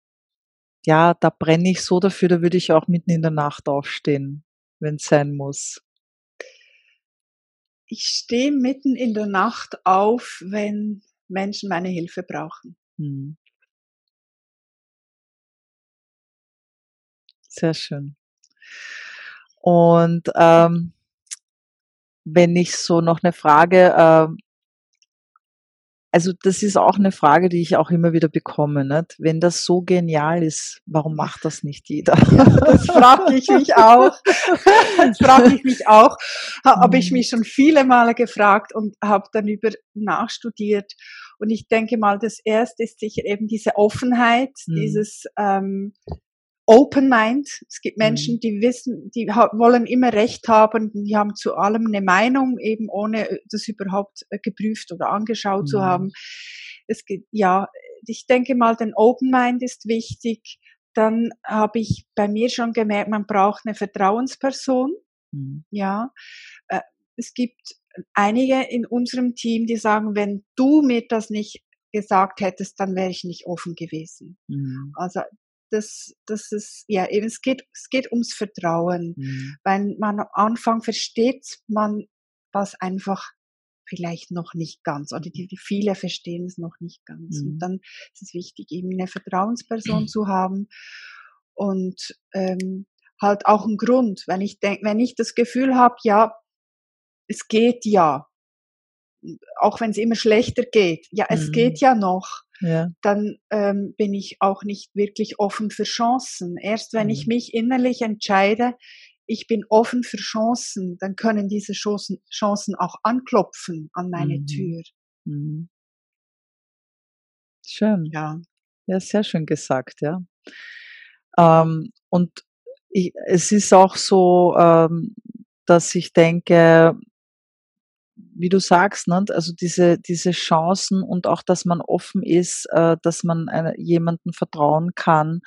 ja, da brenne ich so dafür, da würde ich auch mitten in der Nacht aufstehen, wenn es sein muss? Ich stehe mitten in der Nacht auf, wenn Menschen meine Hilfe brauchen. Hm. Sehr schön. Und ähm, wenn ich so noch eine Frage äh, also das ist auch eine Frage, die ich auch immer wieder bekomme. Nicht? Wenn das so genial ist, warum macht das nicht jeder? Ja, das frage ich mich auch. Das frage ich mich auch. Habe ich mich schon viele Male gefragt und habe dann über nachstudiert. Und ich denke mal, das erste ist sicher eben diese Offenheit, mhm. dieses ähm, Open Mind. Es gibt Menschen, mhm. die wissen, die wollen immer Recht haben, die haben zu allem eine Meinung, eben ohne äh, das überhaupt äh, geprüft oder angeschaut mhm. zu haben. Es gibt, ja, ich denke mal, den Open Mind ist wichtig. Dann habe ich bei mir schon gemerkt, man braucht eine Vertrauensperson. Mhm. Ja, äh, es gibt einige in unserem Team, die sagen, wenn du mir das nicht gesagt hättest, dann wäre ich nicht offen gewesen. Mhm. Also das, das ist, ja, eben, es geht, es geht ums Vertrauen. Mhm. Weil man am Anfang versteht man das einfach vielleicht noch nicht ganz oder die, die viele verstehen es noch nicht ganz. Mhm. Und dann ist es wichtig, eben eine Vertrauensperson mhm. zu haben und ähm, halt auch ein Grund, wenn ich denke, wenn ich das Gefühl habe, ja, es geht ja, auch wenn es immer schlechter geht, ja, es mhm. geht ja noch, ja. dann ähm, bin ich auch nicht wirklich offen für Chancen. Erst wenn mhm. ich mich innerlich entscheide, ich bin offen für Chancen, dann können diese Chancen, Chancen auch anklopfen an meine mhm. Tür. Mhm. Schön. Ja. Ja, sehr schön gesagt, ja. Ähm, und ich, es ist auch so, ähm, dass ich denke, wie du sagst, ne, also diese, diese Chancen und auch, dass man offen ist, äh, dass man eine, jemanden vertrauen kann.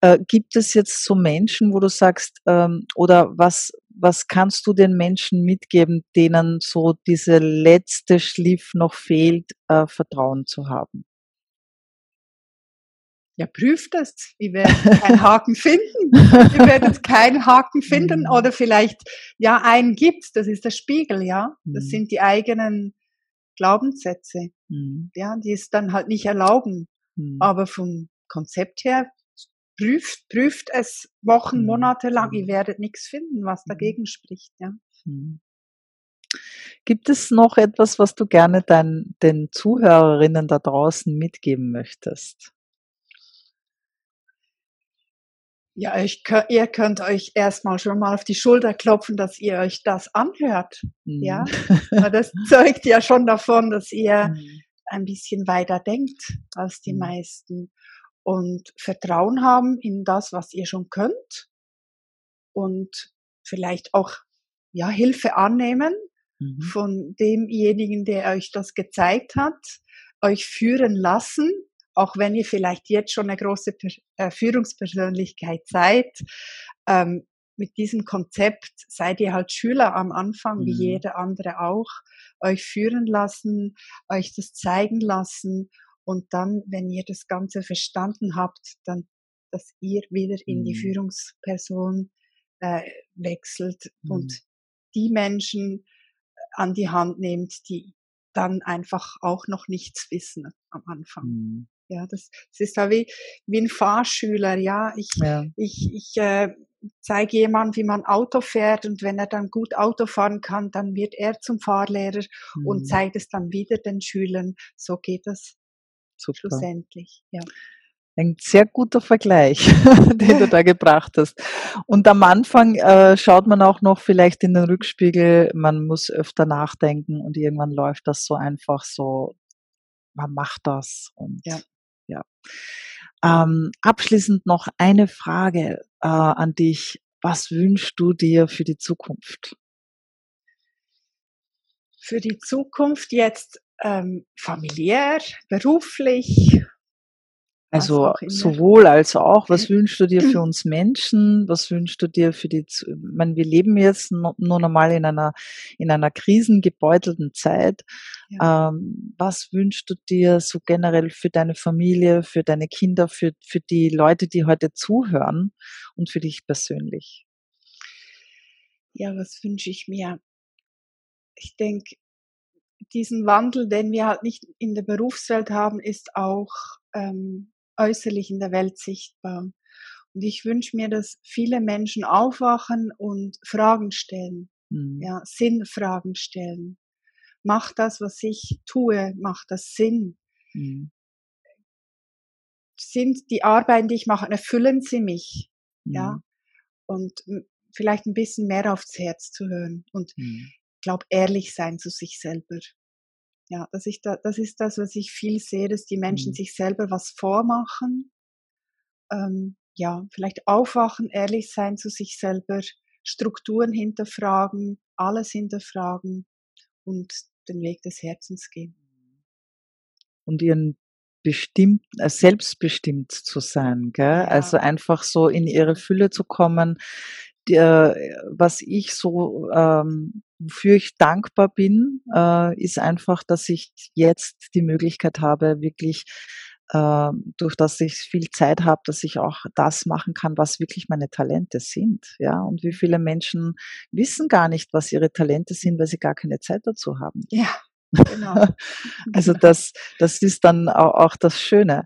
Äh, gibt es jetzt so Menschen, wo du sagst, ähm, oder was, was kannst du den Menschen mitgeben, denen so diese letzte Schliff noch fehlt, äh, Vertrauen zu haben? Ja, prüft es. Ihr werdet keinen Haken finden. Ihr werdet keinen Haken finden mhm. oder vielleicht, ja, einen gibt's. Das ist der Spiegel, ja. Das mhm. sind die eigenen Glaubenssätze, mhm. ja, die es dann halt nicht erlauben. Aber vom Konzept her prüft, prüft es Wochen, Monate lang. Ihr werdet nichts finden, was dagegen spricht, ja. Gibt es noch etwas, was du gerne dein, den Zuhörerinnen da draußen mitgeben möchtest? Ja, ich, ihr könnt euch erstmal schon mal auf die Schulter klopfen, dass ihr euch das anhört. Mhm. Ja, das zeugt ja schon davon, dass ihr mhm. ein bisschen weiter denkt als die mhm. meisten und Vertrauen haben in das, was ihr schon könnt und vielleicht auch ja Hilfe annehmen mhm. von demjenigen, der euch das gezeigt hat, euch führen lassen auch wenn ihr vielleicht jetzt schon eine große äh, Führungspersönlichkeit seid, ähm, mit diesem Konzept seid ihr halt Schüler am Anfang, mhm. wie jeder andere auch, euch führen lassen, euch das zeigen lassen und dann, wenn ihr das Ganze verstanden habt, dann, dass ihr wieder in mhm. die Führungsperson äh, wechselt mhm. und die Menschen äh, an die Hand nehmt, die dann einfach auch noch nichts wissen am Anfang. Ja, das, das ist da wie, wie ein Fahrschüler, ja. Ich, ja. ich, ich äh, zeige jemandem, wie man Auto fährt und wenn er dann gut Auto fahren kann, dann wird er zum Fahrlehrer mhm. und zeigt es dann wieder den Schülern. So geht das Super. schlussendlich, ja. Ein sehr guter Vergleich, den du da gebracht hast. Und am Anfang äh, schaut man auch noch vielleicht in den Rückspiegel, man muss öfter nachdenken und irgendwann läuft das so einfach so, man macht das und ja. Ja. Ähm, abschließend noch eine Frage äh, an dich. Was wünschst du dir für die Zukunft? Für die Zukunft jetzt ähm, familiär, beruflich, also sowohl als auch, was wünschst du dir für uns Menschen? Was wünschst du dir für die, ich meine, wir leben jetzt nur normal in einer, in einer krisengebeutelten Zeit. Ja. Ähm, was wünschst du dir so generell für deine Familie, für deine Kinder, für, für die Leute, die heute zuhören und für dich persönlich? Ja, was wünsche ich mir? Ich denke, diesen Wandel, den wir halt nicht in der Berufswelt haben, ist auch ähm, äußerlich in der Welt sichtbar. Und ich wünsche mir, dass viele Menschen aufwachen und Fragen stellen, mhm. ja, Sinnfragen stellen. Macht das, was ich tue, macht das Sinn? Mhm. Sind die Arbeiten, die ich mache, erfüllen sie mich? Mhm. Ja. Und vielleicht ein bisschen mehr aufs Herz zu hören und mhm. glaube ehrlich sein zu sich selber. Ja, dass ich da, das ist das, was ich viel sehe, dass die Menschen mhm. sich selber was vormachen. Ähm, ja, vielleicht aufwachen, ehrlich sein zu sich selber, Strukturen hinterfragen, alles hinterfragen und den Weg des Herzens gehen. Und ihren bestimmt, äh, selbstbestimmt zu sein, gell? Ja. Also einfach so in ihre Fülle zu kommen, der, was ich so, ähm, wofür ich dankbar bin, äh, ist einfach, dass ich jetzt die Möglichkeit habe, wirklich äh, durch das ich viel Zeit habe, dass ich auch das machen kann, was wirklich meine Talente sind. Ja, und wie viele Menschen wissen gar nicht, was ihre Talente sind, weil sie gar keine Zeit dazu haben. Ja, genau. also das, das ist dann auch, auch das Schöne.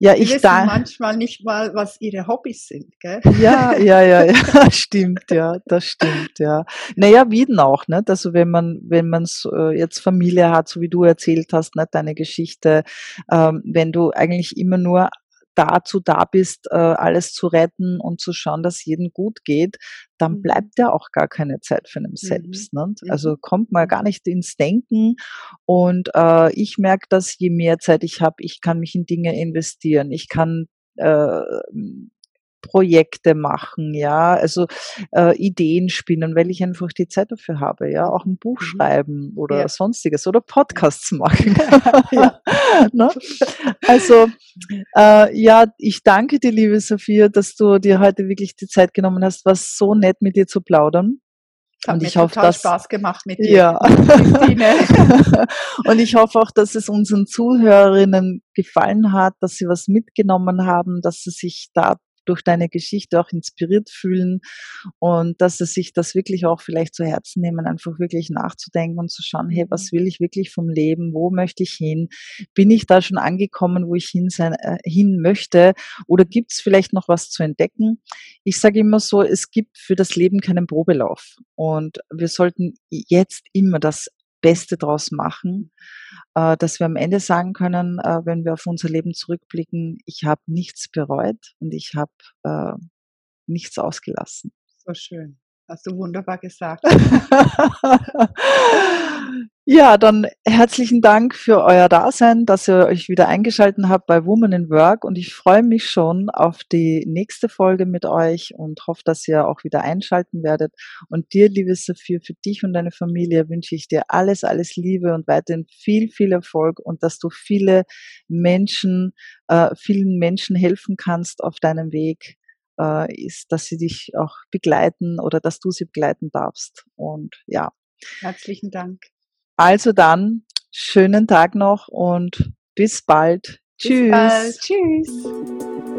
Ja, ich da manchmal nicht mal, was ihre Hobbys sind, gell? Ja, ja, ja, ja, stimmt, ja, das stimmt, ja. Naja, Wieden auch, nicht? Also wenn man, wenn man äh, jetzt Familie hat, so wie du erzählt hast, nicht deine Geschichte, ähm, wenn du eigentlich immer nur dazu da bist, äh, alles zu retten und zu schauen, dass jedem gut geht, dann mhm. bleibt ja auch gar keine Zeit für einen mhm. selbst. Ne? Also mhm. kommt mal gar nicht ins Denken. Und äh, ich merke, dass je mehr Zeit ich habe, ich kann mich in Dinge investieren. Ich kann äh, Projekte machen, ja, also äh, Ideen spinnen, weil ich einfach die Zeit dafür habe, ja, auch ein Buch mhm. schreiben oder ja. sonstiges oder Podcasts machen. ne? Also äh, ja, ich danke dir, liebe Sophia, dass du dir heute wirklich die Zeit genommen hast, war so nett mit dir zu plaudern. Hat und ich hoffe, dass Spaß gemacht mit dir. Ja. und ich hoffe auch, dass es unseren Zuhörerinnen gefallen hat, dass sie was mitgenommen haben, dass sie sich da durch deine Geschichte auch inspiriert fühlen und dass sie sich das wirklich auch vielleicht zu Herzen nehmen, einfach wirklich nachzudenken und zu schauen, hey, was mhm. will ich wirklich vom Leben? Wo möchte ich hin? Bin ich da schon angekommen, wo ich hin sein, äh, hin möchte? Oder gibt es vielleicht noch was zu entdecken? Ich sage immer so, es gibt für das Leben keinen Probelauf und wir sollten jetzt immer das Beste draus machen, äh, dass wir am Ende sagen können, äh, wenn wir auf unser Leben zurückblicken, ich habe nichts bereut und ich habe äh, nichts ausgelassen. So schön. Hast du wunderbar gesagt. ja, dann herzlichen Dank für euer Dasein, dass ihr euch wieder eingeschaltet habt bei Woman in Work und ich freue mich schon auf die nächste Folge mit euch und hoffe, dass ihr auch wieder einschalten werdet. Und dir, liebe Sophie, für dich und deine Familie wünsche ich dir alles, alles Liebe und weiterhin viel, viel Erfolg und dass du viele Menschen, äh, vielen Menschen helfen kannst auf deinem Weg äh, ist, dass sie dich auch begleiten oder dass du sie begleiten darfst. Und ja. Herzlichen Dank. Also dann, schönen Tag noch und bis bald. Bis Tschüss. Bald. Tschüss.